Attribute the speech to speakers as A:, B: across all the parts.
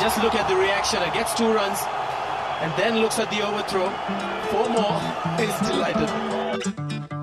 A: Just look at the reaction. It gets two runs and then looks at the overthrow. Four more. He's delighted.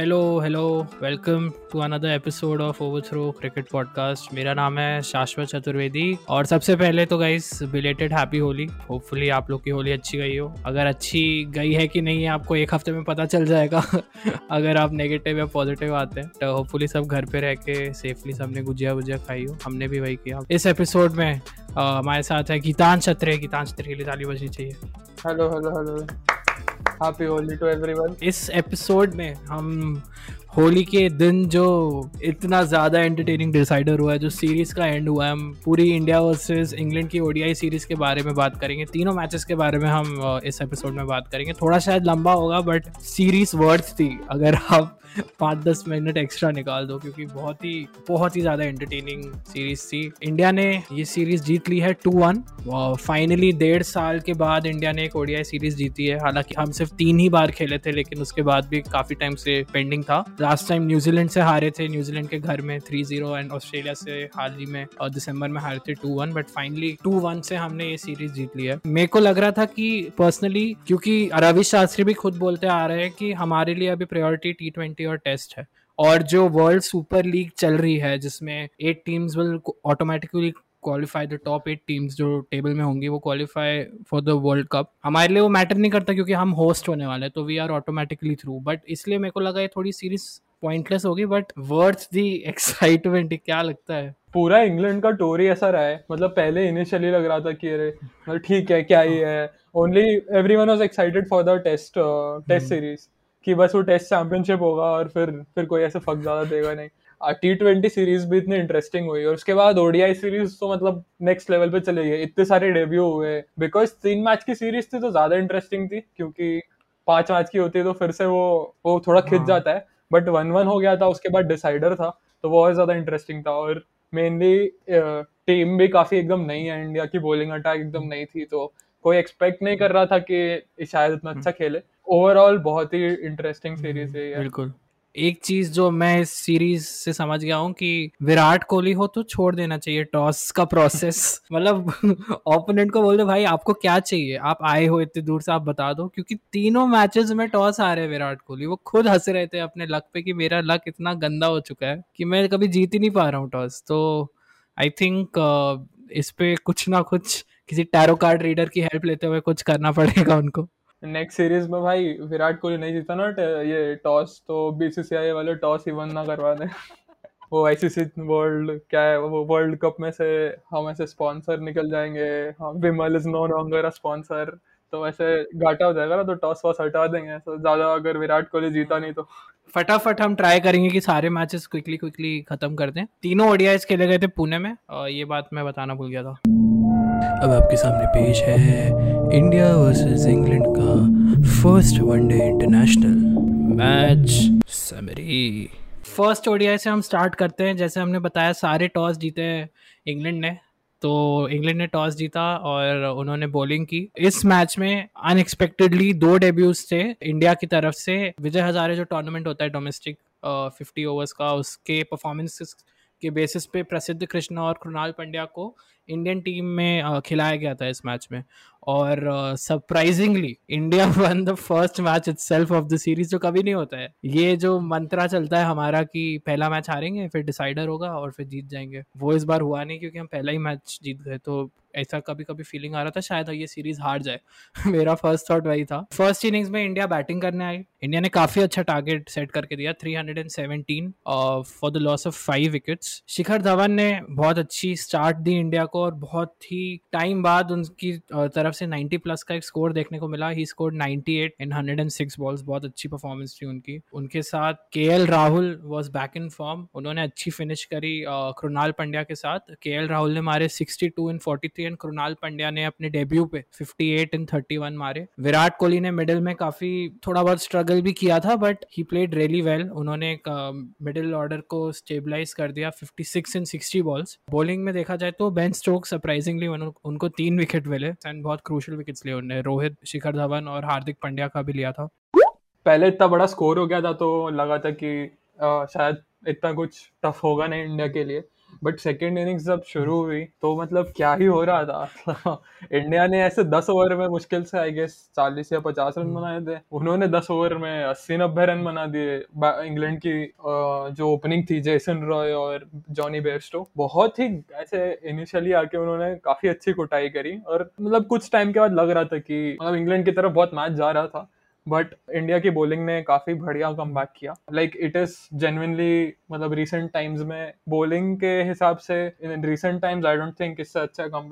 B: Hello hello welcome to another episode of Overthrow cricket podcast मेरा नाम है शाश्वत चतुर्वेदी और सबसे पहले तो guys belated happy Holi hopefully आप लोग की होली अच्छी गई हो। अगर अच्छी गई है कि नहीं है आपको एक हफ़्ते में पता चल जाएगा। अगर आप नेगेटिव या पॉजिटिव आते हैं तो होपफुली सब घर पे रह के सेफली सबने गुजिया वुजिया खाई हो। हमने भी वही किया। इस एपिसोड में हमारे साथ है गीतान छत्रे। गीतांश छत्रे के लिए ताली बजनी चाहिए।
C: Hello hello hello happy Holi to everyone
B: इस एपिसोड में हम होली के दिन जो इतना ज़्यादा एंटरटेनिंग डिसाइडर हुआ है, जो सीरीज़ का एंड हुआ है, हम पूरी इंडिया वर्सेस इंग्लैंड की ओडीआई सीरीज़ के बारे में बात करेंगे। तीनों मैचेस के बारे में हम इस एपिसोड में बात करेंगे। थोड़ा शायद लंबा होगा बट सीरीज़ वर्थ थी, अगर आप पाँच दस मिनट एक्स्ट्रा निकाल दो, क्योंकि बहुत ही बहुत ही ज़्यादा एंटरटेनिंग सीरीज़ थी। इंडिया ने ये सीरीज़ जीत ली है टू वन फाइनली डेढ़ साल के बाद इंडिया ने एक ओडिया सीरीज़ जीती है। हालाँकि हम सिर्फ़ तीन ही बार खेले थे, लेकिन उसके बाद भी काफ़ी टाइम से पेंडिंग था। लास्ट टाइम न्यूजीलैंड से हारे थे न्यूजीलैंड के घर में थ्री ज़ीरो एंड ऑस्ट्रेलिया से हाल ही में, और दिसंबर में हारे थे two one but finally two one से हमने ये सीरीज़ जीत ली है। मेरे को लग रहा था कि पर्सनली क्योंकि रवि शास्त्री भी खुद बोलते आ रहे हैं कि हमारे लिए अभी प्रायोरिटी टी ट्वेंटी ट्वेंटी और टेस्ट है। और जो वर्ल्ड सुपर लीग चल रही है जिसमें eight teams will automatically qualify the top eight teams जो टेबल में होंगी वो qualify for the world cup हमारे लिए वो मैटर नहीं करता क्योंकि हम होस्ट होने वाले हैं तो we are automatically through but इसलिए मेरे को लगा ये थोड़ी सीरीज़ पॉइंटलेस होगी बट वर्थ दी एक्साइटमेंट क्या लगता है?
C: पूरा इंग्लैंड का टोरी ऐसा रहा है। मतलब पहले इनिशियली लग रहा था कि अरे मतलब ठीक है क्या ही है। Only everyone was excited for the test test series कि बस वो टेस्ट चैंपियनशिप होगा और फिर फिर कोई ऐसे फक ज़्यादा देगा नहीं। टी ट्वेंटी सीरीज़ भी इतनी इंटरेस्टिंग हुई और उसके बाद ओडीआई सीरीज़ तो मतलब नेक्स्ट लेवल पे चले गए इतने सारे डेब्यू हुए। बिकॉज़ तीन मैच की सीरीज़ थी तो ज़्यादा इंटरेस्टिंग थी क्योंकि पाँच मैच की होती है तो फिर से वो वो थोड़ा खिंच हाँ। जाता है। बट वन वन हो गया था उसके बाद डिसाइडर था तो वो और ज़्यादा इंटरेस्टिंग था। और मेनली टीम भी काफ़ी एकदम नई है इंडिया की बॉलिंग अटैक एकदम नई थी तो कोई एक्सपेक्ट नहीं कर रहा था कि शायद इतना अच्छा खेले। ओवरऑल बहुत ही इंटरेस्टिंग सीरीज़ है
B: बिल्कुल। एक चीज़ जो मैं इस सीरीज़ से समझ गया हूँ कि विराट कोहली हो तो छोड़ देना चाहिए टॉस का प्रोसेस मतलब ओपोनेंट को बोल दो भाई आपको क्या चाहिए? आप आए हो इतनी दूर से आप बता दो। क्योंकि तीनों मैचेस में टॉस आ रहे हैं विराट कोहली। वो खुद हंस रहे थे अपने लक पे कि मेरा लक इतना गंदा हो चुका है कि मैं कभी जीत ही नहीं पा रहा हूँ टॉस तो आई थिंक uh, इस पे कुछ ना कुछ किसी टैरो कार्ड रीडर की हेल्प लेते हुए कुछ करना पड़ेगा उनको।
C: नेक्स्ट सीरीज़ में भाई विराट कोहली नहीं जीता ना ये टॉस तो बीसीसीआई वाले टॉस ही बंद ना करवा दे। वो आईसीसी वर्ल्ड क्या है, वो वर्ल्ड कप में से हम ऐसे स्पॉन्सर निकल जाएँगे। हाँ Vimal is no longer sponsor तो ऐसे घाटा हो जाएगा ना तो टॉस वॉस हटा देंगे। तो ज़्यादा अगर विराट कोहली जीता नहीं तो।
B: फटाफट हम ट्राई करेंगे कि सारे मैचेस क्विकली क्विकली खत्म कर दें। तीनों ओडीआईस खेले गए थे पुणे में, और ये बात मैं बताना भूल गया था। अब आपके सामने पेश है इंडिया वर्सेस इंग्लैंड का first one day international match summary. First ODI से हम स्टार्ट करते हैं। जैसे हमने बताया, सारे टॉस जीते हैं इंग्लैंड ने तो इंग्लैंड ने टॉस जीता और उन्होंने बॉलिंग की। इस मैच में अनएक्सपेक्टेडली दो डेब्यूज थे इंडिया की तरफ़ से। विजय हजारे जो टूर्नामेंट होता है डोमेस्टिक फिफ्टी ओवर्स का, उसके परफॉर्मेंस के बेसिस पे प्रसिद्ध कृष्णा और कृणाल पंड्या को इंडियन टीम में खिलाया गया था इस मैच में। और surprisingly India won the first match itself of the series जो कभी नहीं होता है। ये जो मंत्रा चलता है हमारा कि पहला मैच हारेंगे, फिर डिसाइडर होगा और फिर जीत जाएँगे। वो इस बार हुआ नहीं क्योंकि हम पहला ही मैच जीत गए तो ऐसा कभी कभी फीलिंग आ रहा था, शायद ये सीरीज़ हार जाए। मेरा फ़र्स्ट थॉट वही था। फ़र्स्ट इनिंग्स में इंडिया बैटिंग करने आई। इंडिया ने काफ़ी अच्छा टारगेट सेट करके दिया 317 for the loss of five wickets Shikhar Dhawan ने बहुत अच्छी स्टार्ट दी इंडिया को और बहुत ही टाइम बाद उनकी तरफ़ से 90 प्लस का एक स्कोर देखने को मिला। ही स्कोर 98 इन 106 बॉल्स बहुत अच्छी परफॉर्मेंस थी उनकी। उनके साथ K Rahul was back in form उन्होंने अच्छी फिनिश करी कृणाल पंड्या के साथ। के राहुल ने मारे 62 इन 43 एंड कृणाल पंड्या ने अपने डेब्यू पे 58 इन 31 मारे। विराट कोहली ने मिडिल में काफ़ी थोड़ा बहुत स्ट्रगल भी किया था but he played really well उन्होंने एक मिडिल ऑर्डर को स्टेबलाइज कर दिया 56 इन 60 बॉल्स बॉलिंग में देखा जाए तो बेन स्ट्रोक सरप्राइजिंगली उनको तीन विकेट मिले एंड बहुत क्रूशल विकेट्स लिए उन्होंने रोहित शिखर धवन और हार्दिक पंड्या का भी लिया था।
C: पहले इतना बड़ा स्कोर हो गया था तो लगा था कि आ, शायद इतना कुछ टफ होगा नहीं इंडिया के लिए। बट सेकेंड इनिंग्स जब शुरू हुई तो मतलब क्या ही हो रहा था? इंडिया ने ऐसे दस ओवर में मुश्किल से आई गेस चालीस या पचास रन बनाए थे। उन्होंने दस ओवर में अस्सी नब्बे रन बना दिए। इंग्लैंड की जो ओपनिंग थी जेसन रॉय और जॉनी बेस्टो बहुत ही ऐसे इनिशियली आके उन्होंने काफ़ी अच्छी कुटाई करी। और मतलब कुछ टाइम के बाद लग रहा था कि मतलब इंग्लैंड की तरफ़ बहुत मैच जा रहा था। बट इंडिया की बॉलिंग ने काफ़ी बढ़िया कम किया। लाइक इट इज़ जेनविनली मतलब रिसेंट टाइम्स में बॉलिंग के हिसाब से in recent times I don't think इससे अच्छा कम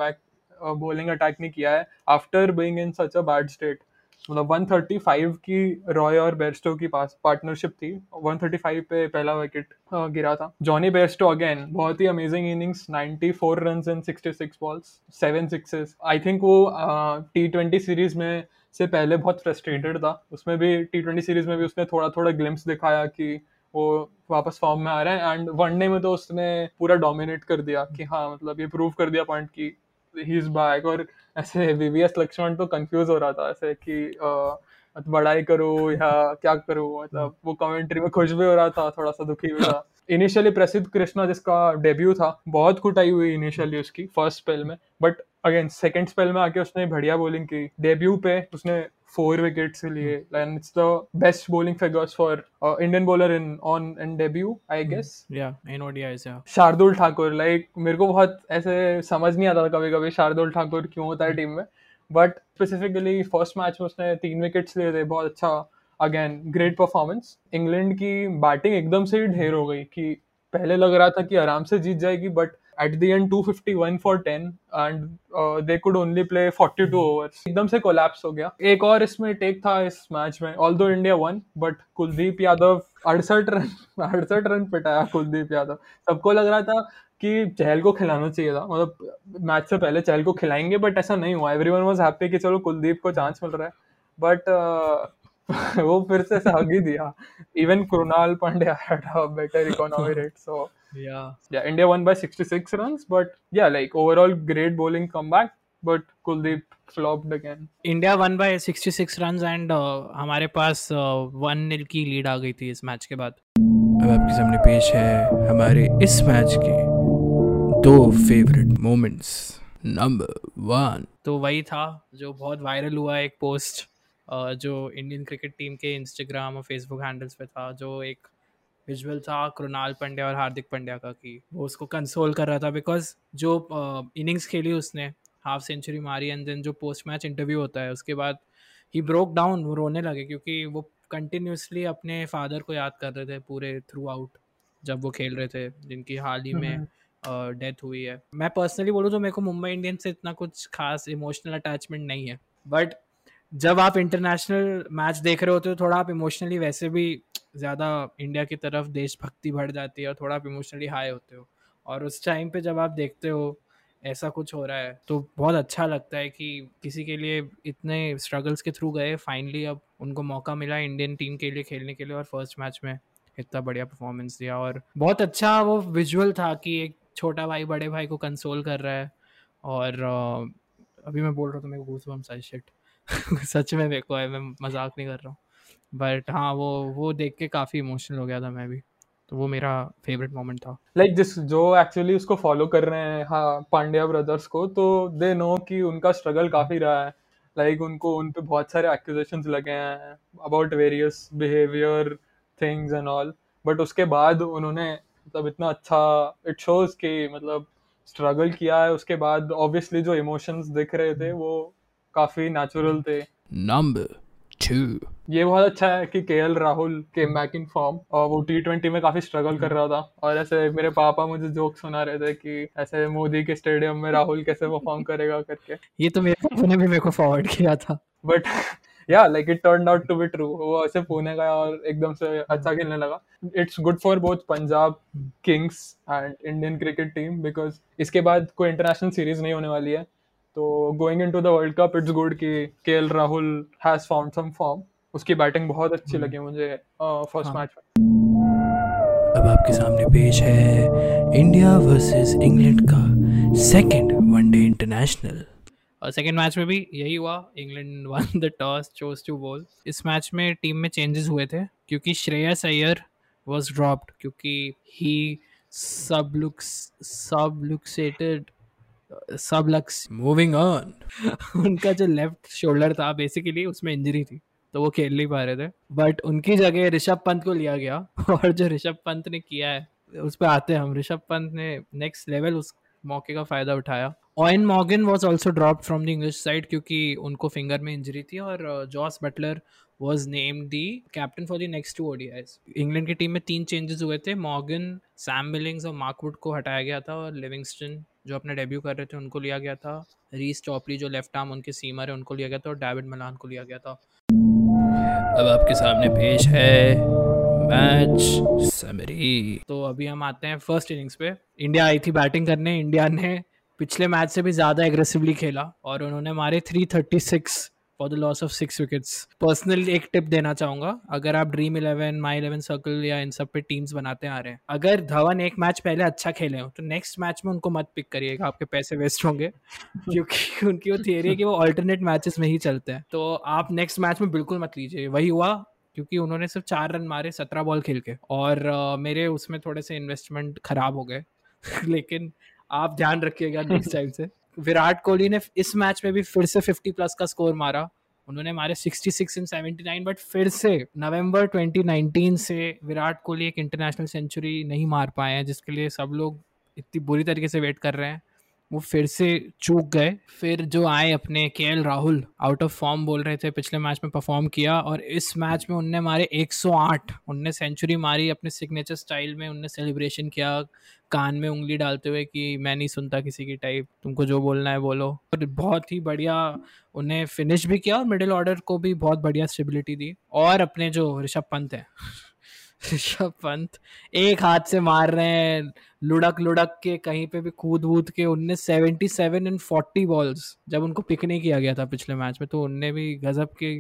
C: बॉलिंग अटैक ने किया है। After being in such a bad state मतलब 135 की रॉय और बेस्टो की पास पार्टनरशिप थी। 135 पे पहला विकेट गिरा था। जॉनी बेस्टो अगेन बहुत ही amazing innings 94 run in 66 balls seven sixes I think वो टी ट्वेंटी सीरीज़ में से पहले बहुत फ्रस्ट्रेटेड था। उसमें भी टी ट्वेंटी सीरीज़ में भी उसने थोड़ा थोड़ा ग्लिम्स दिखाया कि वो वापस फॉर्म में आ रहे हैं एंड वनडे में तो उसने पूरा डोमिनेट कर दिया कि हाँ मतलब ये प्रूव कर दिया पॉइंट की ही इज़ बैक और ऐसे वीवीएस लक्ष्मण तो कंफ्यूज हो रहा था ऐसे कि बड़ाई करो या क्या करो मतलब वो कमेंट्री में खुश भी हो रहा था थोड़ा सा दुखी भी था। इनिशियली प्रसिद्ध कृष्णा जिसका डेब्यू था, बहुत कुटाई हुई इनिशियली उसकी फ़र्स्ट स्पेल में बट अगेन सेकंड स्पेल में आके उसने बढ़िया बॉलिंग की। डेब्यू पे उसने फोर विकेट्स लिए। And it's the best bowling figures for Indian bowler in on in debut I guess
B: या इन ओडीआईस या
C: शार्दुल ठाकुर लाइक मेरे को बहुत ऐसे समझ नहीं आता था कभी कभी शार्दुल ठाकुर क्यों होता है टीम में। बट स्पेसिफिकली फ़र्स्ट मैच में उसने तीन विकेट्स लिए थे बहुत अच्छा। अगेन ग्रेट परफॉर्मेंस इंग्लैंड की बैटिंग एकदम से ही ढेर हो गई कि पहले लग रहा था कि आराम से जीत जाएगी but at the end 251 for 10 and they could only play 42 overs एकदम से कोलैप्स हो गया। एक और इसमें टेक था इस मैच में although India won but Kuldeep Yadav अड़सठ रन अड़सठ रन पिटाया कुलदीप यादव। सबको लग रहा था कि चहल को खिलाना चाहिए था। मतलब मैच से पहले चहल को खिलाएँगे बट ऐसा नहीं हुआ। एवरीवन वाज हैप्पी कि चलो कुलदीप को चांस मिल रहा है। बट वो फिर से साग ही दिया। Even Krunal Pandya had a better economy rate so
B: yeah.
C: Yeah india won by 66 runs but yeah like overall great bowling comeback but kuldeep flopped again.
B: India won by 66 runs and uh, हमारे पास one uh, नील की lead आ गई थी इस match के बाद। अब आपके सामने पेश है हमारे इस मैच के दो फेवरेट मोमेंट्स नंबर वन तो वही था जो बहुत वायरल हुआ एक पोस्ट जो इंडियन क्रिकेट टीम के इंस्टाग्राम और फेसबुक हैंडल्स पे था जो एक विजुअल था कृणाल पंड्या और हार्दिक पंड्या का कि वो उसको कंसोल कर रहा था बिकॉज़ जो इनिंग्स uh, खेली उसने हाफ़ सेंचुरी मारी एंड देन जो पोस्ट मैच इंटरव्यू होता है उसके बाद ही ब्रोक डाउन वो रोने लगे क्योंकि वो कंटिन्यूसली अपने फादर को याद कर रहे थे पूरे थ्रू आउट जब वो खेल रहे थे जिनकी हाल ही में डेथ हम्म। हुई है मैं पर्सनली बोलूँ तो मेरे को मुंबई इंडियंस से इतना कुछ खास इमोशनल अटैचमेंट नहीं है बट जब आप इंटरनेशनल मैच देख रहे होते हो थोड़ा आप इमोशनली वैसे भी ज़्यादा इंडिया की तरफ़ देशभक्ति बढ़ जाती है और थोड़ा आप इमोशनली हाई होते हो। और उस टाइम पे जब आप देखते हो, ऐसा कुछ हो रहा है तो बहुत अच्छा लगता है कि किसी के लिए इतने स्ट्रगल्स के थ्रू गए फाइनली अब उनको मौका मिला इंडियन टीम के लिए खेलने के लिए और फ़र्स्ट मैच में इतना बढ़िया परफॉर्मेंस दिया। और बहुत अच्छा वो विजुअल था कि एक छोटा भाई बड़े भाई को कंसोल कर रहा है और अभी मैं बोल रहा था मेरे को सच में देखो है मैं मज़ाक नहीं कर रहा हूँ। बट हाँ वो वो देख के काफ़ी इमोशनल हो गया था मैं भी। तो वो मेरा फेवरेट मोमेंट था।
C: लाइक like जिस जो एक्चुअली उसको फॉलो कर रहे हैं हाँ पांड्या ब्रदर्स को तो दे नो कि उनका स्ट्रगल काफ़ी रहा है। लाइक like, उनको उन पे बहुत सारे एक्यूजेशंस लगे हैं about various behaviour things and all but उसके बाद उन्होंने मतलब इतना अच्छा इट शोज़ कि मतलब स्ट्रगल किया है। उसके बाद ऑब्वियसली जो इमोशंस दिख रहे थे वो काफ़ी नेचुरल थे।
B: नंबर टू
C: ये बहुत अच्छा है कि के राहुल के बैक इन फॉर्म और वो टी ट्वेंटी में काफ़ी स्ट्रगल कर रहा था। और ऐसे मेरे पापा मुझे जोक सुना रहे थे कि ऐसे मोदी के स्टेडियम में राहुल कैसे परफॉर्म करेगा करके।
B: ये तो मेरे पापा ने भी मेरे को फॉरवर्ड किया था।
C: बट या like it turn out to be true वो ऐसे पुणे गया और एकदम से अच्छा खेलने लगा। It's good for both Punjab Kings and Indian cricket team because इसके बाद कोई इंटरनेशनल सीरीज़ नहीं होने वाली है। तो going into the world cup it's good कि K Rahul has found some form उसकी बैटिंग बहुत अच्छी हम्म। लगी मुझे फ़र्स्ट मैच हाँ। में।
B: अब आपके सामने पेश है इंडिया वर्सेस इंग्लैंड का सेकंड वनडे इंटरनेशनल और सेकेंड मैच में भी यही हुआ। England won the toss chose to bowl इस मैच में टीम में चेंजेस हुए थे क्योंकि श्रेयस अय्यर वाज ड्रॉप्ड क्योंकि ही सबलुक्स सबलुक्सेटेड सबलक्स मूविंग ऑन उनका जो लेफ़्ट शोल्डर था बेसिकली उसमें इंजरी थी तो वो खेल नहीं पा रहे थे। बट उनकी जगह ऋषभ पंत को लिया गया और जो ऋषभ पंत ने किया है उस पर आते हैं हम। ऋषभ पंत ने नेक्स्ट लेवल उस मौके का फ़ायदा उठाया। Eoin Morgan was also drop from the English side क्योंकि उनको फिंगर में इंजरी थी और Jos Buttler was name the captain for the next two ODIs England की टीम में तीन चेंजेस हुए थे. मॉर्गन सैम बिलिंग्स और मार्कवुड को हटाया गया था और लिविंगस्टन जो अपने डेब्यू कर रहे थे, उनको लिया गया था. रीस टॉपली जो लेफ़्ट आर्म उनके सीमर है, उनको लिया गया था और डेविड मलान को लिया गया था. अब आपके सामने पेश है मैच समरी तो अभी हम आते हैं फ़र्स्ट इनिंग्स पे. इंडिया आई थी बैटिंग करने. इंडिया ने पिछले मैच से भी ज़्यादा एग्रेसिवली खेला और उन्होंने मारे 336 for the loss of six wickets personally एक टिप देना चाहूँगा। अगर आप Dream Eleven My Eleven Circle या इन सब पे टीम्स बनाते आ रहे हैं। अगर धवन एक मैच पहले अच्छा खेले हो तो नेक्स्ट मैच में उनको मत पिक करिएगा आपके पैसे वेस्ट होंगे। क्योंकि उनकी वो थियरी है कि वो ऑल्टरनेट मैचेस में ही चलते हैं। तो आप नेक्स्ट मैच में बिल्कुल मत लीजिए। वही हुआ क्योंकि उन्होंने सिर्फ़ चार रन मारे सत्रह बॉल खेल के। और uh, मेरे उसमें थोड़े से इन्वेस्टमेंट खराब हो गए। लेकिन आप ध्यान रखिएगा नेक्स्ट टाइम से। विराट कोहली ने इस मैच में भी फिर से 50 प्लस का स्कोर मारा। उन्होंने मारे 66 इन 79 बट फिर से नवंबर 2019 से विराट कोहली एक इंटरनेशनल सेंचुरी नहीं मार पाए हैं, जिसके लिए सब लोग इतनी बुरी तरीके से वेट कर रहे हैं। वो फिर से चूक गए। फिर जो आए अपने के राहुल आउट ऑफ़ फॉर्म बोल रहे थे, पिछले मैच में परफॉर्म किया और इस मैच में उनने मारे 108 उनने सेंचुरी मारी अपने सिग्नेचर स्टाइल में, उनने सेलिब्रेशन किया, कान में उंगली डालते हुए कि मैं नहीं सुनता किसी की टाइप तुमको जो बोलना है बोलो। और बहुत ही बढ़िया उन्हें फिनिश भी किया और मिडिल ऑर्डर को भी बहुत बढ़िया स्टेबिलिटी दी। और अपने जो ऋषभ पंत है ऋषभ पंत एक हाथ से मार रहे हैं लुढ़क लुढ़क के, कहीं पे भी कूद वूद के, उनने seventy seven in forty balls जब उनको पिक नहीं किया गया था पिछले मैच में तो उनने भी गजब की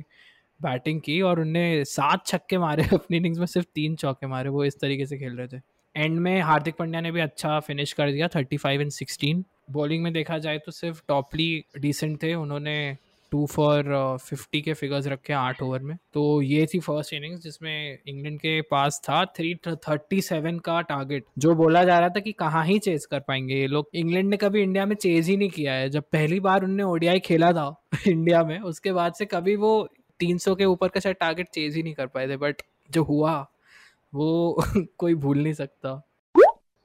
B: बैटिंग की और उनने सात छक्के मारे अपनी इनिंग्स में, सिर्फ़ तीन चौके मारे, वो इस तरीके से खेल रहे थे। एंड में हार्दिक पांड्या ने भी अच्छा फिनिश कर दिया thirty five and sixteen bowling में देखा जाए तो सिर्फ़ टॉपली डिसेंट थे, उन्होंने टू फॉर फिफ्टी के फिगर्स रखे आठ ओवर में। तो ये थी फ़र्स्ट इनिंग्स जिसमें इंग्लैंड के पास था। थ्री थर्टी सेवन का टारगेट। जो बोला जा रहा था कि कहाँ ही चेज कर पाएँगे ये लोग। इंग्लैंड ने कभी इंडिया में चेज ही नहीं किया है। जब पहली बार उनने ओडियाई खेला था इंडिया में, उसके बाद से कभी वो तीन सौ के ऊपर का शायद टारगेट चेज ही नहीं कर पाए थे। बट जो हुआ, वो कोई भूल नहीं सकता।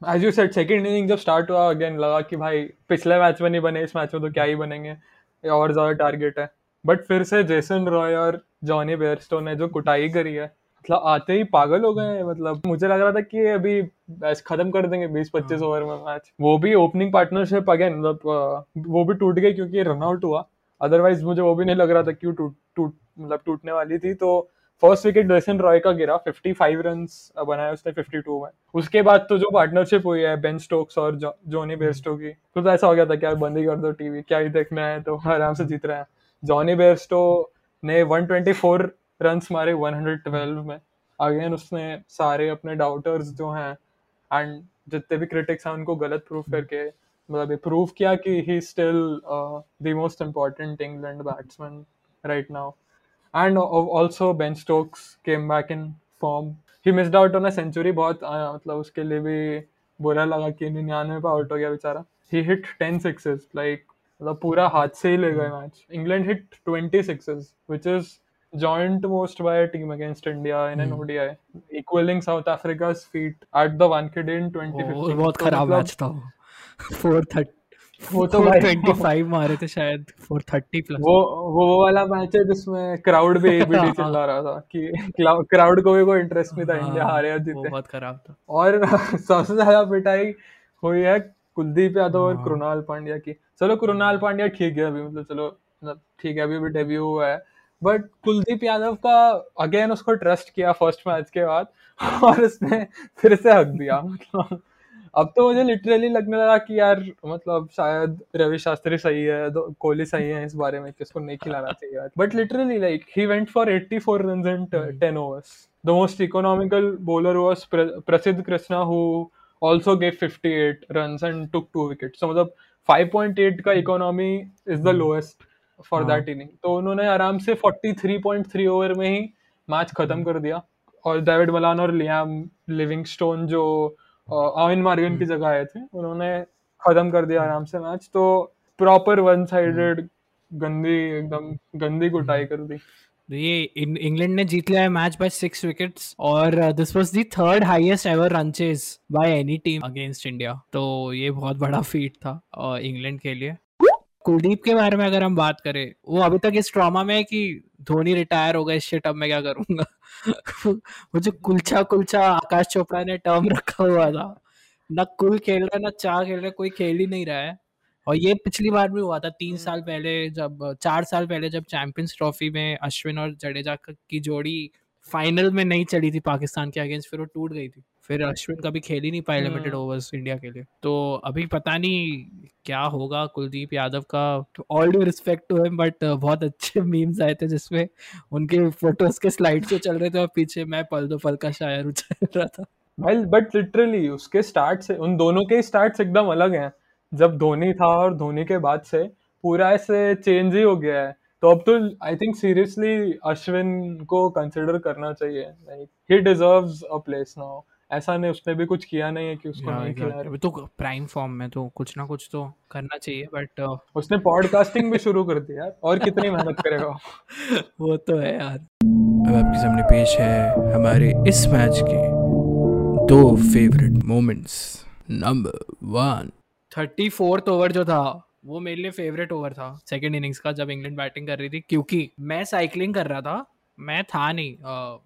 C: As you said second inning जब स्टार्ट हुआ अगेन लगा कि भाई पिछले मैच में नहीं बने, इस मैच में तो क्या ही बनेंगे। और ज़्यादा टारगेट है। बट फिर से जेसन रॉय और जॉनी बेयरस्टोन ने जो कुटाई करी है मतलब आते ही पागल हो गए मतलब मुझे लग रहा था कि अभी मैच खत्म कर देंगे बीस पच्चीस ओवर हाँ। में मैच वो भी ओपनिंग पार्टनरशिप अगेन मतलब वो भी टूट गई क्योंकि रनआउट हुआ। अदरवाइज़ मुझे वो भी नहीं लग रहा था कि टूट टूट मतलब टूटने वाली थी तो फ़र्स्ट विकेट जैसन रॉय का गिरा 55 रन्स बनाया उसने 52 में। उसके बाद तो जो पार्टनरशिप हुई है बेन स्टोक्स और जॉनी बेयरस्टो की तो, तो ऐसा हो गया था क्या बंद कर दो टीवी क्या ही देखना है तो आराम से जीत रहे हैं। जॉनी बेयरस्टो ने 124 रन्स मारे 112 में। अगेन उसने सारे अपने डाउटर्स जो हैं एंड जितने भी क्रिटिक्स हैं उनको गलत प्रूफ करके मतलब प्रूव किया कि he still the most important England batsman right now and also Ben Stokes came back in form he missed out on a century बहुत मतलब उसके लिए भी बुरा लगा कि निन्यानवे पर आउट हो गया बेचारा। He hit ten sixes like मतलब पूरा हाथ से ही ले गए match England hit twenty sixes which is joint most by team against India in an ODI equalling South Africa feat at the Wankhede in twenty
B: बहुत खराब मैच था फोर थर्टी वो तो ट्वेंटी फाइव मारे थे शायद फोर थर्टी प्लस
C: वो वो वाला मैच है जिसमें क्राउड भी एबीडी चिल्ला रहा था कि क्राउड को भी कोई इंटरेस्ट नहीं था इंडिया हारे या जीते।
B: बहुत खराब था।
C: और सबसे ज़्यादा पिटाई हुई है कुलदीप यादव और हाँ। कृणाल पांड्या की। चलो कृणाल पांड्या ठीक है अभी मतलब चलो मतलब ठीक है अभी भी डेब्यू हुआ है। बट कुलदीप यादव का अगेन उसको ट्रस्ट किया फ़र्स्ट मैच के बाद और उसने फिर से हक दिया मतलब। अब तो मुझे लिटरली लगने लगा कि यार मतलब शायद रवि शास्त्री सही है तो कोहली सही है इस बारे में किसको नहीं खिलाना चाहिए। But literally like he went for 84 run in ten overs the most economical bowler was Prasidh Krishna who also gave 58 run and took two wicket so मतलब 5.8 का economy is the lowest for that inning तो उन्होंने आराम से 43.3 over में ही match खत्म कर दिया। और डेविड मलान और लियाम लिविंगस्टोन जो आविन मार्गन की जगह आए थे। उन्होंने खत्म कर दिया आराम से मैच तो प्रॉपर वन साइडेड गंदी एकदम गंदी कुटाई कर दी।
B: तो ये इंग्लैंड ने जीत लिया है मैच बाय सिक्स विकेट्स और this was the third highest ever run chase by any team against India तो ये बहुत बड़ा फीट था इंग्लैंड के लिए। कुलदीप के बारे में अगर हम बात करें वो अभी तक इस ट्रॉमा में है कि धोनी रिटायर हो इस शिट अब मैं क्या करूँगा? वो जो कुलचा कुलचा आकाश चोपड़ा ने टर्म रखा हुआ था ना कुल खेल रहा है ना चाह खेल रहा है कोई खेल ही नहीं रहा है। और ये पिछली बार भी हुआ था तीन हम्म। साल पहले जब चार साल पहले जब चैंपियंस ट्रॉफी में अश्विन और जडेजा की जोड़ी फाइनल में नहीं चली थी पाकिस्तान के अगेंस्ट फिर वो टूट गई थी। फिर अश्विन कभी खेल ही नहीं पाए लिमिटेड ओवर्स इंडिया के लिए। तो अभी पता नहीं क्या होगा कुलदीप यादव का। All due respect to him but बहुत अच्छे मीम्स आए थे जिसमें उनके फ़ोटोज़ के स्लाइड से चल रहे थे और पीछे मैं पल दो पल का शायर उछल रहा था।
C: भाई बट लिटरली उसके स्टार्ट से उन दोनों के स्टार्ट्स एकदम अलग हैं। जब धोनी था और धोनी के बाद से पूरा ऐसे चेंज ही हो गया है। तो अब तो आई थिंक सीरियसली अश्विन को कंसिडर करना चाहिए। Like he deserves a place now ऐसा नहीं उसने भी कुछ किया नहीं है कि उसको नहीं खिला
B: तो प्राइम फॉर्म में तो कुछ ना कुछ तो करना चाहिए बट uh...
C: उसने पॉडकास्टिंग भी शुरू कर दिया और कितनी मेहनत करेगा
B: वो? तो है यार। अब आपके सामने पेश है हमारे इस मैच के दो favourite moments number one thirty fourth over जो था वो मेरे लिए फेवरेट ओवर था सेकेंड इनिंग्स का जब इंग्लैंड बैटिंग कर रही थी क्योंकि मैं साइकिलिंग कर रहा था मैं था नहीं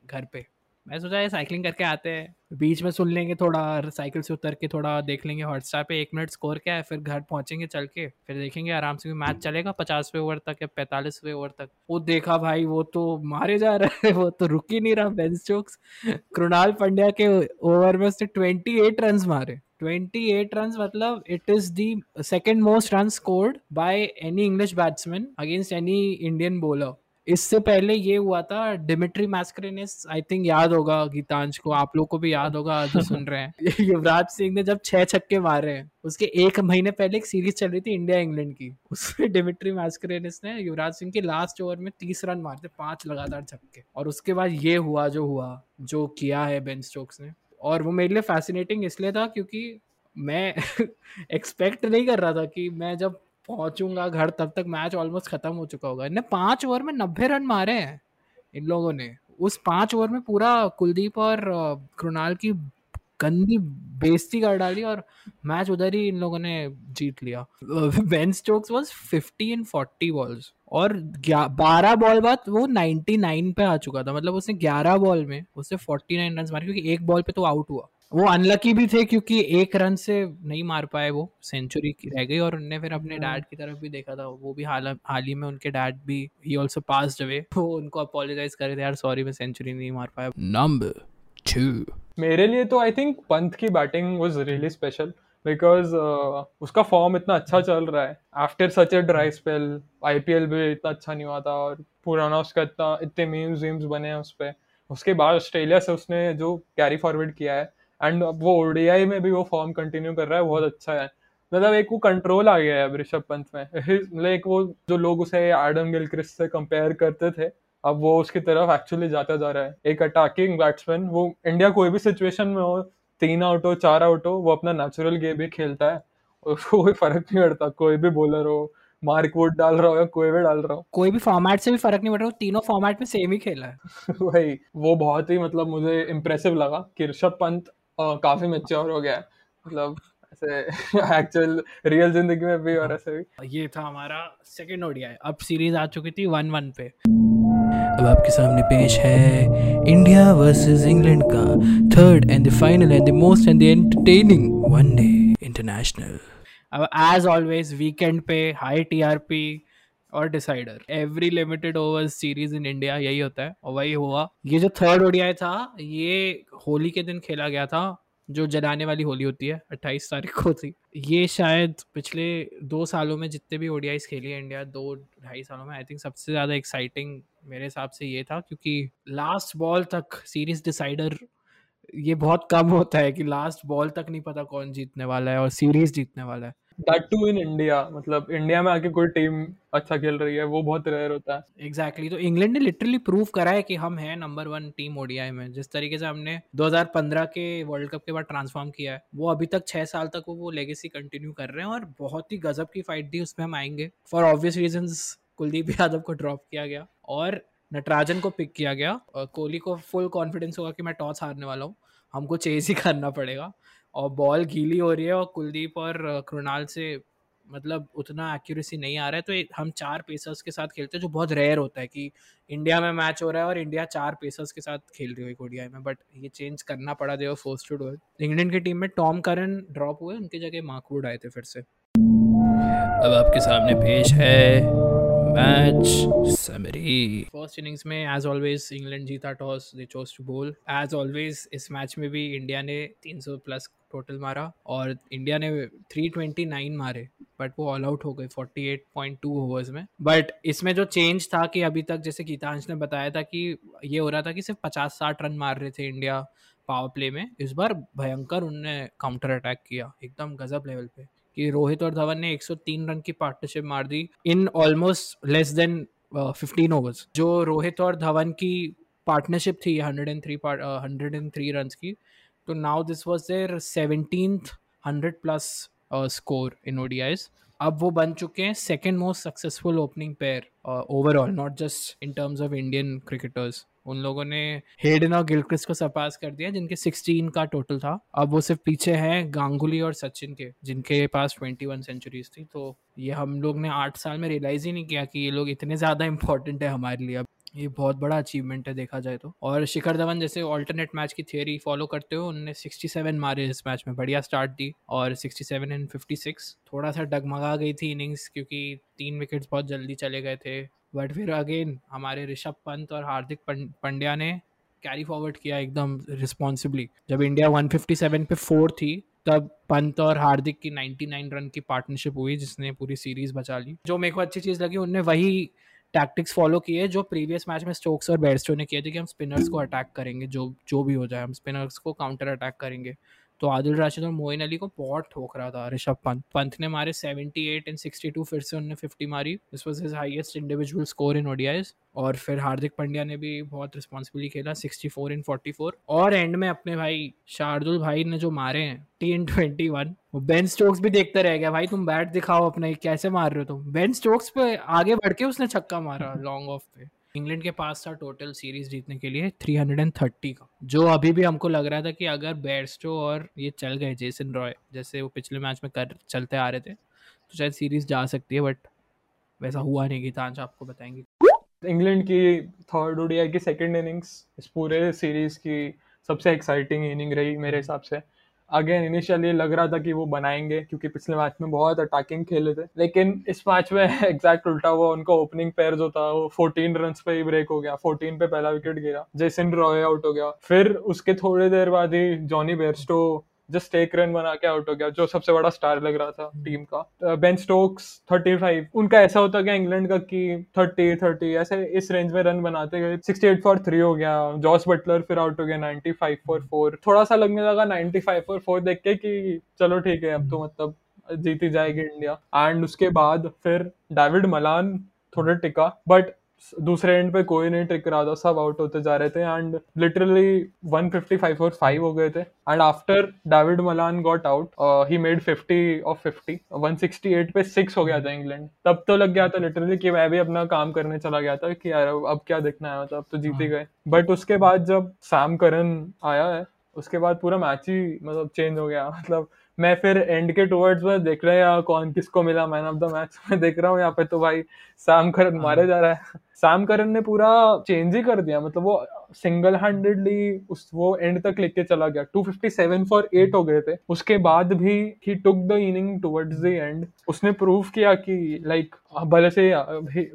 B: घर पे। मैं सोचा ये साइकिलिंग करके आते हैं। बीच में सुन लेंगे थोड़ा साइकिल से उतर के थोड़ा देख लेंगे हॉटस्टार पे। एक मिनट स्कोर क्या है फिर घर पहुँचेंगे चल के फिर देखेंगे आराम से भी मैच चलेगा पचासवें ओवर तक या पैंतालीसवें ओवर तक। वो देखा भाई वो तो मारे जा रहे हैं वो तो रुक ही नहीं रहा बेंस चोक्स कृणाल पंड्या के ओवर में उसने ट्वेंटी एट रन मारे। 28 runs मतलब it is the second most runs scored by any English batsman against any Indian bowler इससे पहले ये हुआ था, डिमिट्री मैस्क्रेनिस आई थिंक याद होगा गीतांश को, आप लोग को भी याद होगा जो सुन रहे हैं। युवराज सिंह ने जब छह छक्के मारे हैं उसके एक महीने पहले एक सीरीज़ चल रही थी इंडिया इंग्लैंड की। उसमें डिमिट्री मैस्क्रेनिस ने युवराज सिंह के लास्ट ओवर में तीस रन मारे थे, पाँच लगातार छक्के। और उसके बाद ये हुआ, जो हुआ, जो किया है बेन स्टोक्स ने। और वो मेरे लिए फैसिनेटिंग इसलिए था क्योंकि मैं एक्सपेक्ट नहीं कर रहा था कि मैं जब पहुंचूँगा घर, तब तक मैच ऑलमोस्ट खत्म हो चुका होगा। इन्हें पाँच ओवर में नब्बे रन मारे हैं इन लोगों ने। उस पाँच ओवर में पूरा कुलदीप और कृणाल की गंदी बेइज्जती कर डाली और मैच उधर ही इन लोगों ने जीत लिया। Ben Stokes was 50 in 40 balls और 12 बॉल बाद वो 99 पे आ चुका था। मतलब उसने 11 बॉल में उससे 49 रन मारे क्योंकि एक बॉल पे तो आउट हुआ। वो अनलकी भी थे क्योंकि एक रन से नहीं मार पाए वो सेंचुरी की रह गई और उनने फिर अपने डैड की तरफ़ भी देखा था। वो भी हाल हाल ही में उनके डैड भी ही आल्सो पास्ड अवे वो उनको अपोलोजाइज करे थे यार सॉरी मैं सेंचुरी नहीं मार पाया। नंबर टू
C: मेरे लिए तो आई थिंक पंथ की batting was really special because उसका फॉर्म इतना अच्छा चल रहा है। After such a dry spell IPL भी इतना अच्छा नहीं हुआ था और पुराना उसका इतना इतने मीम्स वीम्स बने हैं उस पर उसके बाद ऑस्ट्रेलिया से उसने जो कैरी फॉरवर्ड किया है एंड अब वो ओडीआई में भी वो फॉर्म कंटिन्यू कर रहा है बहुत अच्छा है। मतलब एक वो कंट्रोल आ गया है ऋषभ पंत में। मतलब एक वो जो लोग उसे एडम गिलक्रिस्ट से कंपेयर करते थे अब वो उसकी तरफ़ एक्चुअली जाता जा रहा है। एक अटैकिंग बैट्समैन वो इंडिया कोई भी सिचुएशन में हो तीन आउट हो चार आउट हो वो अपना नेचुरल गेम ही खेलता है। उसको कोई फ़र्क नहीं पड़ता कोई भी बॉलर हो मार्क वुड डाल रहा हो या कोई भी डाल रहा हो।
B: कोई भी फॉर्मेट से भी फ़र्क नहीं पड़ रहा तीनों फॉर्मेट में सेम ही खेला है।
C: वही वो बहुत ही मतलब मुझे इम्प्रेसिव लगा कि ऋषभ पंत काफ़ी मेच्योर हो गया मतलब ऐसे एक्चुअल रियल ज़िंदगी में भी और ऐसे भी।
B: ये था हमारा सेकंड ओडीआई अब सीरीज़ आ चुकी थी वन वन पे। अब आपके सामने पेश है इंडिया वर्सेस इंग्लैंड का third and the final and the most and the entertaining one day international अब एज ऑलवेज वीकेंड पे हाई टीआरपी और decider every limited over series in India यही होता है और वही हुआ। ये जो थर्ड ओडीआई था, ये होली के दिन खेला गया था, जो जलाने वाली होली होती है, अट्ठाईस तारीख को थी ये शायद पिछले दो सालों में जितने भी ओडियाईज खेली है इंडिया दो, ढाई सालों में आई थिंक सबसे ज़्यादा एक्साइटिंग मेरे हिसाब से ये था, क्योंकि लास्ट बॉल तक सीरीज़ डिसाइडर ये बहुत कम होता है कि लास्ट बॉल तक नहीं पता कौन जीतने वाला है और सीरीज़ जीतने वाला है।
C: दैट टू इन इंडिया मतलब इंडिया में आके कोई टीम अच्छा खेल रही है, वो बहुत रेयर होता है।
B: Exactly exactly. तो इंग्लैंड ने लिटरली प्रूव करा है कि हम हैं नंबर वन टीम ओडीआई में। जिस तरीके से हमने 2015 के वर्ल्ड कप के बाद ट्रांसफॉर्म किया है, वो अभी तक छह साल तक वो वो लेगेसी कंटिन्यू कर रहे हैं और बहुत ही गजब की फाइट थी, उसमें हम आएँगे। For obvious reason Kuldeep Yadav को ड्रॉप किया गया और नटराजन को पिक किया गया। और कोहली को फुल कॉन्फिडेंस होगा कि मैं टॉस हारने वाला हूँ। हमको चेज ही करना पड़ेगा। और बॉल गीली हो रही है और कुलदीप और कृणाल से मतलब उतना एक्यूरेसी नहीं आ रहा है। तो हम चार पेसर्स के साथ खेलते हैं, जो बहुत रेयर होता है कि इंडिया में मैच हो रहा है और इंडिया चार पेसर्स के साथ खेल रही हो ओडीआई में। बट ये चेंज करना पड़ा they force to do England की टीम में टॉम करन ड्रॉप हुए, उनकी जगह मार्कवुड आए थे फिर से। अब आपके सामने पेश है मैच समरी फ़र्स्ट इनिंग्स में एज ऑलवेज इंग्लैंड जीता toss they chose to bowl as always इस मैच में भी इंडिया ने 300 प्लस टोटल मारा और इंडिया ने 329 मारे बट वो ऑल आउट हो गए 48.2 ओवर्स में। बट इसमें जो चेंज था कि अभी तक, जैसे गीतांश ने बताया था कि ये हो रहा था कि सिर्फ़ 50-60 रन मार रहे थे इंडिया पावर प्ले में। इस बार भयंकर उनने काउंटर अटैक किया, एकदम गजब लेवल पे। कि रोहित और धवन ने 103 रन की पार्टनरशिप मार दी in almost less than fifteen overs जो रोहित और धवन की पार्टनरशिप थी hundred and three hundred and three run की तो now this was their seventeen hundred plus score in ODIs अब वो बन चुके हैं second most successful opening pair overall not just in terms of Indian cricketers उन लोगों ने हेडन और गिलक्रिस को सरपास कर दिया, जिनके 16 का टोटल था। अब वो सिर्फ़ पीछे हैं गांगुली और सचिन के, जिनके पास 21 सेंचुरीज थी। तो ये हम लोग ने आठ साल में रियलाइज़ ही नहीं किया कि ये लोग इतने ज़्यादा इंपॉर्टेंट है हमारे लिए। अब ये बहुत बड़ा अचीवमेंट है देखा जाए तो। और शिखर धवन जैसे ऑल्टरनेट मैच की थियोरी फॉलो करते हो उन्होंने 67 मारे इस मैच में, बढ़िया स्टार्ट दी। और 67 एंड 56 थोड़ा सा डगमगा गई थी इनिंग्स क्योंकि तीन विकेट्स बहुत जल्दी चले गए थे। बट फिर अगेन हमारे ऋषभ पंत और हार्दिक पंड्या ने कैरी फॉरवर्ड किया एकदम रिस्पॉन्सिबली जब इंडिया 157 पे फोर थी, तब पंत और हार्दिक की 99 रन की पार्टनरशिप हुई, जिसने पूरी सीरीज़ बचा ली। जो मेरे को अच्छी चीज़ लगी, उनने वही टैक्टिक्स फॉलो किए जो प्रीवियस मैच में स्टोक्स और बेडस्टो ने किए थे कि हम स्पिनर्स को अटैक करेंगे, जो जो भी हो जाए, हम स्पिनर्स को काउंटर अटैक करेंगे। तो आदिल राशिद और मोइन अली को बहुत ठोक रहा था ऋषभ पंत। पंत ने मारे 78 एंड 62 फिर से उन्होंने 50 मारी। This was his highest individual score in ODIs और फिर हार्दिक पांड्या ने भी बहुत रिस्पॉन्सिबली खेला 64 इन 44 और एंड में अपने भाई शार्दुल भाई ने जो मारे हैं T N twenty one Ben Stokes भी देखते रह गया, भाई तुम बैट दिखाओ अपने, कैसे मार रहे हो तुम? बेन स्टोक्स पे आगे बढ़ के उसने छक्का मारा लॉन्ग ऑफ़ पे। इंग्लैंड के पास था टोटल सीरीज़ जीतने के लिए 330 का। जो अभी भी हमको लग रहा था कि अगर बेयरस्टो और ये चल गए, जेसन रॉय, जैसे वो पिछले मैच में कर, चलते आ रहे थे तो शायद सीरीज़ जा सकती है बट वैसा हुआ नहीं गीतांश आपको बताएँगे।
C: इंग्लैंड की थर्ड ओडीआई की सेकंड इनिंग्स इस पूरे सीरीज़ की सबसे एक्साइटिंग इनिंग रही मेरे हिसाब से। अगेन इनिशियली लग रहा था कि वो बनाएँगे, क्योंकि पिछले मैच में बहुत अटैकिंग खेले थे। लेकिन इस मैच में एग्जैक्ट उल्टा हुआ, उनका ओपनिंग पेयर जो था, वो 14 रन पे ही ब्रेक हो गया। 14 पे पहला विकेट गिरा। जैसिन रॉय आउट हो गया। फिर उसके थोड़ी देर बाद ही जॉनी बेयरस्टो जस्ट एक रन बना के आउट हो गया जो सबसे बड़ा स्टार लग रहा था टीम का। बेन स्टोक्स थर्टी फाइव उनका ऐसा होता गया इंग्लैंड का कि थर्टी थर्टी ऐसे इस रेंज में रन बनाते गए। सिक्सटी एट फॉर थ्री हो गया जॉस बटलर फिर आउट हो गया नाइनटी फाइव फॉर फोर थोड़ा सा लगने लगा नाइनटी फाइव फॉर फोर देख के कि चलो ठीक है अब तो मतलब जीती जाएगी इंडिया एंड उसके बाद फिर डेविड मलान थोड़ा टिका बट दूसरे एंड पे कोई नहीं टिक रहा था सब आउट होते जा रहे थे एंड लिटरली 155 और 5 हो गए थे. And after David Malan got out he made 50 of 50 168 पे 6 हो गया था इंग्लैंड तब तो लग गया था लिटरली कि मैं भी अपना काम करने चला गया था कि यार अब क्या देखना है मतलब अब तो जीते हाँ। गए. बट उसके बाद जब सैम करन आया है उसके बाद पूरा मैच ही मतलब चेंज हो गया. मतलब मैं फिर एंड के टूवर्ड्स में देख रहे हैं कौन किसको मिला मैन ऑफ़ द मैच में देख रहा हूँ यहाँ पे तो भाई सैम करन हाँ। मारे जा रहा है सैम करन ने पूरा चेंज ही कर दिया मतलब वो सिंगल हैंडेडली उस वो एंड तक लेके चला गया। 257 फॉर 8 हो गए थे। उसके बाद भी he took the inning towards the end उसने प्रूव किया कि लाइक भले से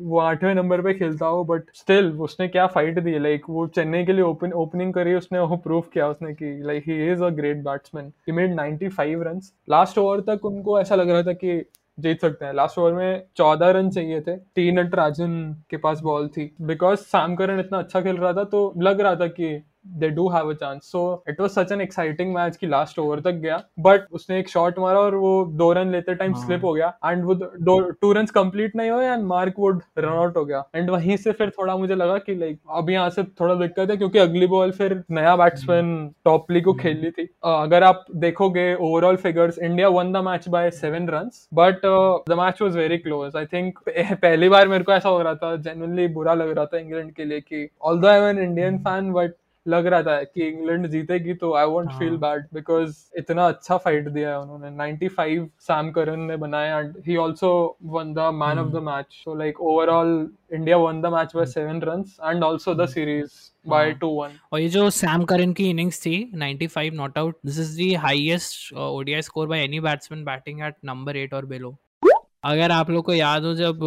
C: वो आठवें नंबर पे खेलता हो बट स्टिल उसने क्या फाइट दी? लाइक वो चेन्नई के लिए ओपन ओपनिंग करी, उसने वो प्रूव किया उसने कि like he is a great batsman he made 95 runs last over तक उनको ऐसा लग रहा था कि जीत सकते हैं। लास्ट ओवर में चौदह रन चाहिए थे। तीन नटराजन के पास बॉल थी। बिकॉज़ सैम करन इतना अच्छा खेल रहा था तो लग रहा था कि they do have a chance so it was such an exciting match कि लास्ट ओवर तक गया। बट उसने एक शॉट मारा और वो दो रन लेते टाइम
B: हाँ।
C: स्लिप हो गया। एंड वो दो टू रन कंप्लीट नहीं हुए and Mark Wood run out हो गया। एंड वहीं से फिर थोड़ा मुझे लगा कि लाइक अब यहाँ से थोड़ा दिक्कत है क्योंकि अगली बॉल फिर नया बैट्समैन टॉपली को खेलनी थी। अ, अगर आप देखोगे overall figures India won the match by seven run but the match was very close I think पहली बार मेरे को ऐसा हो रहा था जेनुअनली बुरा लग रहा था इंग्लैंड के लिए कि although I am an Indian fan but लग रहा था कि इंग्लैंड जीतेगी तो आई वोंट
B: हाँ।
C: फील बैड बिकॉज़ इतना अच्छा फाइट दिया है उन्होंने। 95 सैम करन ने बनाया and he also won the man of the match so like overall India won the match by seven runs and also the series by
B: हाँ।
C: 2-1
B: और ये जो सैम करन की इनिंग्स थी 95 not out this is the highest ODI score by any batsman batting at number 8 और below अगर आप लोग को याद हो जब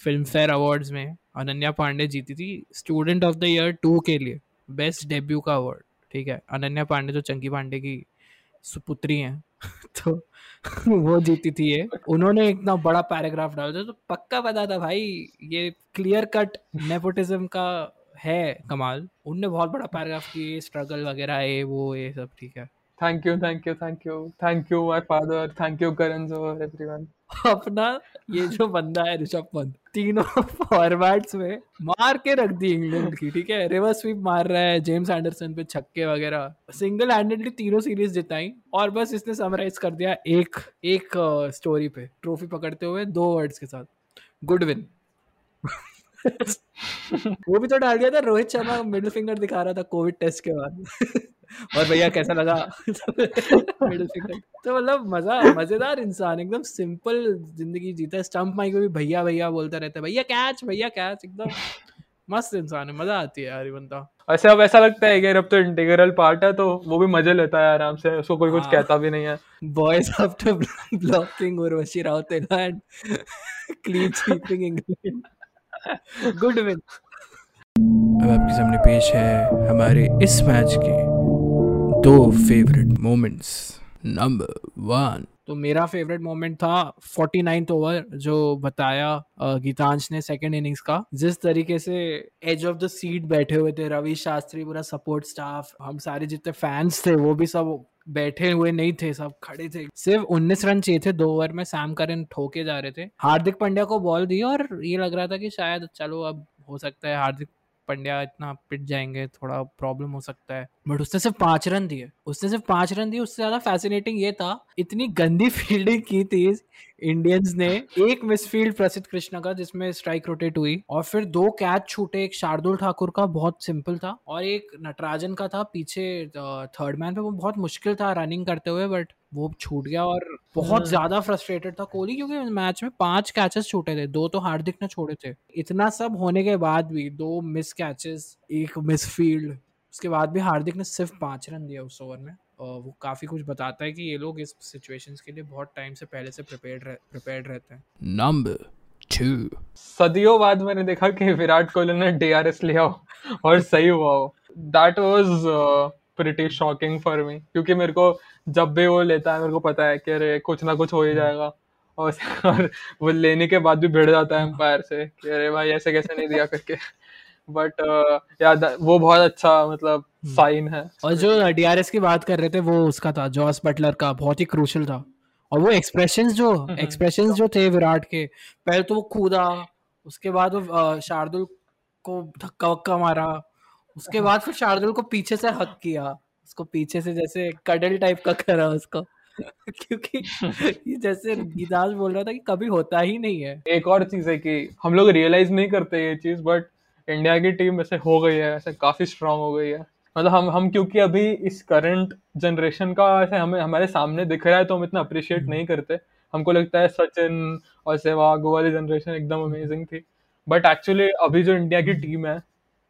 B: फ़िल्म फेयर अवार्ड्स में अनन्या पांडे जीती थी student of the year two के लिए बेस्ट डेब्यू का अवार्ड ठीक है? अनन्या पांडे जो चंकी पांडे की सुपुत्री हैं। तो वो जीती थी ये। उन्होंने इतना बड़ा पैराग्राफ डाला था तो पक्का पता था भाई, ये क्लियर कट नेपोटिज्म का है कमाल। उनने बहुत बड़ा पैराग्राफ की स्ट्रगल वगैरह है वो, ये सब, ठीक है।
C: Thank you thank you thank you thank you my father thank you Karan everyone
B: अपना ये जो बंदा है ऋषभ पंत, तीनों फॉर्मेट्स में मार के रख दी इंग्लैंड की, ठीक है? रिवर्स स्वीप मार रहा है जेम्स एंडरसन पे छक्के वगैरह। सिंगल हैंडेडली तीनों सीरीज़ जिताई और बस इसने समराइज कर दिया एक एक स्टोरी पे ट्रॉफी पकड़ते हुए दो वर्ड्स के साथ। गुड विन वो भी तो डाल दिया था, रोहित शर्मा मिडिल फिंगर दिखा रहा था कोविड टेस्ट के बाद। और भैया कैसा लगा? तो मतलब मज़ा मज़ेदार इंसान एकदम सिंपल ज़िंदगी जीता है। स्टंप माइक में भी भैया भैया बोलता रहता है भैया कैच भैया कैच एकदम मस्त इंसान है मज़ा आती है यार ये बंदा।
C: वैसे अब ऐसा लगता है कि अब तो इंटीग्रल पार्ट है तो वो भी मज़े लेता है आराम से। उसको कोई कुछ
B: हाँ।
C: कहता भी नहीं है।
B: Boys after blocking Urvashi Rautela and clean sweeping England good win अब आपके सामने पेश है हमारे इस मैच के दो फेवरेट मोमेंट्स नंबर वन तो मेरा फेवरेट मोमेंट था 49th ओवर जो बताया गीतांश ने सेकंड इनिंग्स का। जिस तरीके से एज ऑफ़ द सीट बैठे हुए थे, रवि शास्त्री, पूरा सपोर्ट स्टाफ हम सारे जितने फैंस थे, वो भी सब बैठे हुए नहीं थे, सब खड़े थे। सिर्फ़ 19 रन चाहिए थे, दो ओवर में सैम करन ठोके जा रहे थे। हार्दिक पांड्या को बॉल दी और ये लग रहा था कि शायद, चलो अब हो सकता है, हार्दिक पंड्या इतना पिट जाएँगे, थोड़ा प्रॉब्लम हो सकता है। बट उसने सिर्फ़ पाँच रन दिए। उसने सिर्फ़ पाँच रन दिए उससे ज़्यादा फैसिनेटिंग ये था इतनी गंदी फील्डिंग की थी इंडियंस ने एक मिसफील्ड प्रसिद्ध कृष्णा का जिसमें स्ट्राइक रोटेट हुई। और फिर दो कैच छूटे एक शार्दुल ठाकुर का बहुत सिंपल था और एक नटराजन का था पीछे थर्ड मैन पे। वो बहुत मुश्किल था रनिंग करते हुए बट वो छूट गया और बहुत
C: हम्म।
B: ज़्यादा फ्रस्ट्रेटेड था कोहली क्योंकि मैच में पाँच कैचेस छूटे थे दो तो हार्दिक ने छोड़े थे। इतना सब होने के बाद भी दो मिस कैचेस एक मिस फ़ील्ड उसके बाद भी हार्दिक ने सिर्फ़ पाँच रन दिया उस ओवर में और वो काफ़ी कुछ बताता है कि ये लोग इस सिचुएशंस के लिए बहुत टाइम से पहले से प्रिपेयर्ड रह, प्रिपेयर्ड रहते हैं। नंबर टू
C: सदियों बाद मैंने देखा कि विराट कोहली ने डीआरएस लिया हो और सही हुआ हो। That was pretty shocking for me क्योंकि मेरे को जब भी वो लेता है मेरे को पता है कि अरे कुछ ना कुछ हो ही जाएगा। और और वो लेने के बाद भी भिड़ जाता है एम्पायर से कि अरे भाई ऐसे कैसे नहीं दिया करके। बट या वो बहुत अच्छा मतलब साइन है।
B: और जो डीआरएस की बात कर रहे थे वो उसका था जॉस बटलर का बहुत ही क्रूशल था। और वो एक्सप्रेशंस जो एक्सप्रेशंस जो थे विराट के पहले तो वो कूदा उसके बाद वो शार्दुल को धक्का वक्का मारा उसके बाद फिर शार्दुल को पीछे से हक किया उसको पीछे से जैसे कडल टाइप का करा उसको। क्योंकि ये जैसे बोल रहा था कि कभी होता ही नहीं है।
C: एक और चीज़ है कि हम लोग रियलाइज़ नहीं करते ये चीज़ बट इंडिया की टीम ऐसे हो गई है ऐसे काफ़ी स्ट्रांग हो गई है। मतलब हम हम क्योंकि अभी इस करंट जनरेशन का ऐसे हमें हमारे सामने दिख रहा है तो हम इतना अप्रिशिएट नहीं करते। हमको लगता है सचिन और सहवाग वाली जनरेशन एकदम अमेजिंग थी। बट एक्चुअली अभी जो इंडिया की टीम है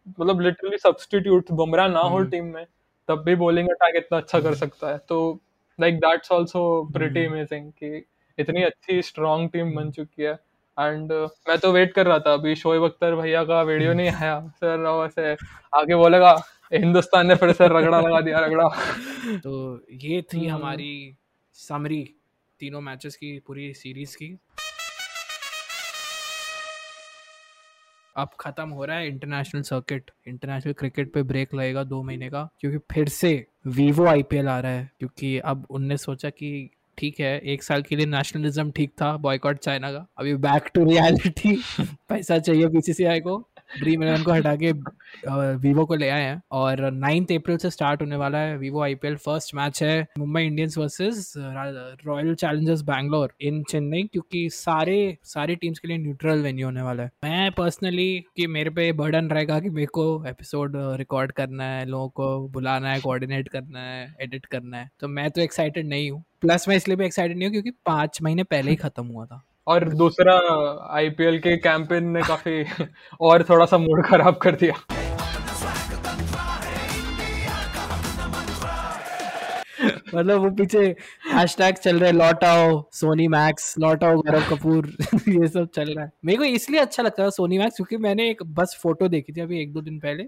C: मतलब लिटरली सब्सटीट्यूट बुमराह ना हो टीम में तब भी बॉलिंग अटैक इतना अच्छा कर सकता है। तो like that's also pretty amazing कि इतनी अच्छी स्ट्रांग टीम बन चुकी है। एंड uh, मैं तो वेट कर रहा था। अभी शोएब अख्तर भैया का वीडियो नहीं आया। सर ऐसे आगे बोलेगा हिंदुस्तान ने फिर से रगड़ा लगा दिया रगड़ा।
B: तो ये थी
C: हम्म।
B: हमारी समरी तीनों मैचेस की पूरी सीरीज़ की। अब खत्म हो रहा है इंटरनेशनल सर्किट इंटरनेशनल क्रिकेट पे ब्रेक लगेगा दो महीने का क्योंकि फिर से वीवो आईपीएल आ रहा है। क्योंकि अब उनने सोचा कि ठीक है एक साल के लिए नेशनलिज्म ठीक था बॉयकॉट चाइना का। अभी बैक टू रियलिटी पैसा चाहिए बीसीसीआई को। ड्रीम इलेवन को हटा के वीवो को ले आए हैं और नाइन्थ अप्रैल से स्टार्ट होने वाला है वीवो आईपीएल फ़र्स्ट मैच है Mumbai Indians versus Royal Challengers Bangalore in Chennai क्योंकि सारे, सारी टीम्स के लिए न्यूट्रल वेन्यू होने वाला है। मैं पर्सनली कि मेरे पे बर्डन रहेगा कि मेरे को एपिसोड रिकॉर्ड करना है, लोगों को बुलाना है कोऑर्डिनेट करना है एडिट करना है। तो मैं तो एक्साइटेड नहीं हूँ। प्लस मैं इसलिए भी एक्साइटेड नहीं हूँ क्योंकि पाँच महीने पहले ही खत्म हुआ था।
C: और दूसरा आईपीएल के कैंपेन ने काफ़ी और थोड़ा सा मूड खराब कर दिया।
B: मतलब वो पीछे हैशटैग चल रहे लौट आओ सोनी मैक्स लौट आओ गौरव कपूर, ये सब चल रहा है। मेरे को इसलिए अच्छा लगता था सोनी मैक्स, क्योंकि मैंने एक बस फ़ोटो देखी थी अभी एक दो दिन पहले,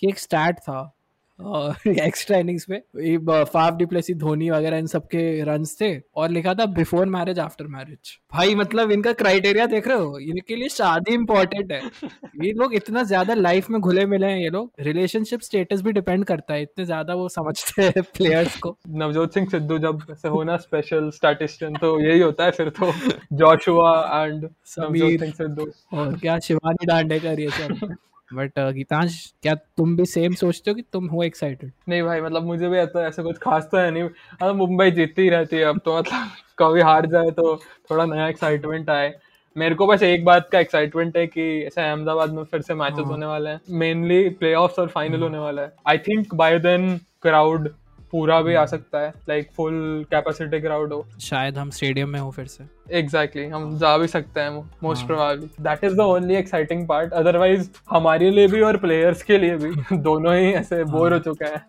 B: कि एक स्टैट था। एक्स्ट्रा इनिंग्स पे। फाफ डिप्लेसी धोनी वगैरह इन सब के रन थे। और लिखा था बिफोर मैरिज आफ्टर मैरिज भाई मतलब इनका क्राइटेरिया देख रहे हो? इनके लिए शादी इंपॉर्टेंट है। ये लोग इतना ज़्यादा लाइफ में घुले मिले हैं ये लोग। रिलेशनशिप स्टेटस भी डिपेंड करता है। इतने ज़्यादा वो समझते हैं प्लेयर्स को।
C: नवजोत सिंह सिद्धू जब ऐसे होना स्पेशल स्टैटिस्टियन तो यही होता है फिर तो। Joshua and Navjot Singh Sidhu.
B: और क्या शिवानी दांडेकर ये सब। बट गीतांश क्या तुम भी सेम सोचते हो कि तुम हो एक्साइटेड
C: नहीं भाई मतलब मुझे भी ऐसा ऐसा कुछ खास तो है नहीं। मतलब मुंबई जीतती ही रहती है अब तो मतलब कभी हार जाए तो थोड़ा नया एक्साइटमेंट आए। मेरे को बस एक बात का एक्साइटमेंट है कि ऐसे अहमदाबाद में फिर से मैचेस हाँ। होने वाले हैं। मेनली प्ले और फाइनल हम्म। होने वाला है। I think by then crowd पूरा भी आ सकता है लाइक फुल कैपेसिटी क्राउड हो।
B: शायद हम स्टेडियम में हो फिर से।
C: एग्जैक्टली exactly, हम जा भी सकते हैं most probably that is the only exciting part otherwise हमारे लिए भी और प्लेयर्स के लिए भी दोनों ही ऐसे बोर हाँ। हो। चुके हैं।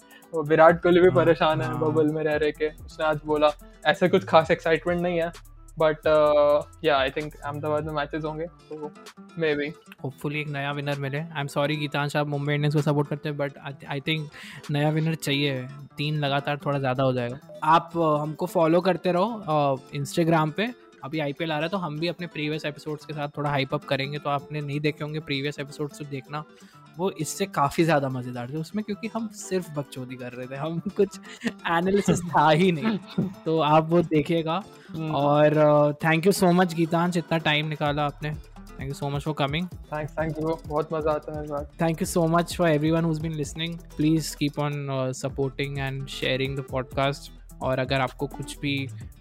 C: विराट कोहली भी हाँ, परेशान है बबल हाँ। में रह रहे के उसने आज बोला ऐसे कुछ खास एक्साइटमेंट नहीं है। बट या आई थिंक अहमदाबाद में मैचेस होंगे तो मे बी
B: होपफुली एक नया विनर मिले. आई एम सॉरी गीतांश आप मुंबई इंडियंस को सपोर्ट करते हैं बट आई थिंक नया विनर चाहिए. तीन लगातार थोड़ा ज़्यादा हो जाएगा. आप uh, हमको फॉलो करते रहो इंस्टाग्राम uh, पे. अभी IPL आ रहा है तो हम भी अपने प्रीवियस एपिसोड्स के साथ थोड़ा हाइप अप करेंगे तो आपने नहीं देखे होंगे प्रीवियस एपिसोड्स तो देखना. वो इससे काफ़ी ज़्यादा मज़ेदार थे उसमें क्योंकि हम सिर्फ़ बकचोदी कर रहे थे हम कुछ एनालिसिस था ही नहीं। तो आप वो देखिएगा। हम्म। और thank you so much Geetansh इतना टाइम निकाला आपने। Thank you so much for coming
C: thanks thank you बहुत मज़ा आता है
B: thank you so much for everyone who been listening please keep on supporting and sharing the podcast और अगर आपको कुछ भी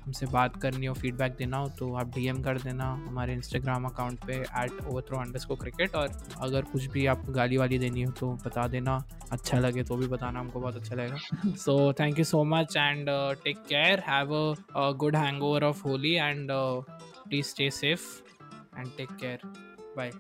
B: हमसे बात करनी हो फीडबैक देना हो तो आप डीएम कर देना हमारे इंस्टाग्राम अकाउंट पे एट ओवर थ्रो अंडर को क्रिकेट और अगर कुछ भी आपको गाली वाली देनी हो तो बता देना। अच्छा लगे तो भी बताना हमको बहुत अच्छा लगेगा। So thank you so much and take care have a good hangover of Holi and please stay safe and take care bye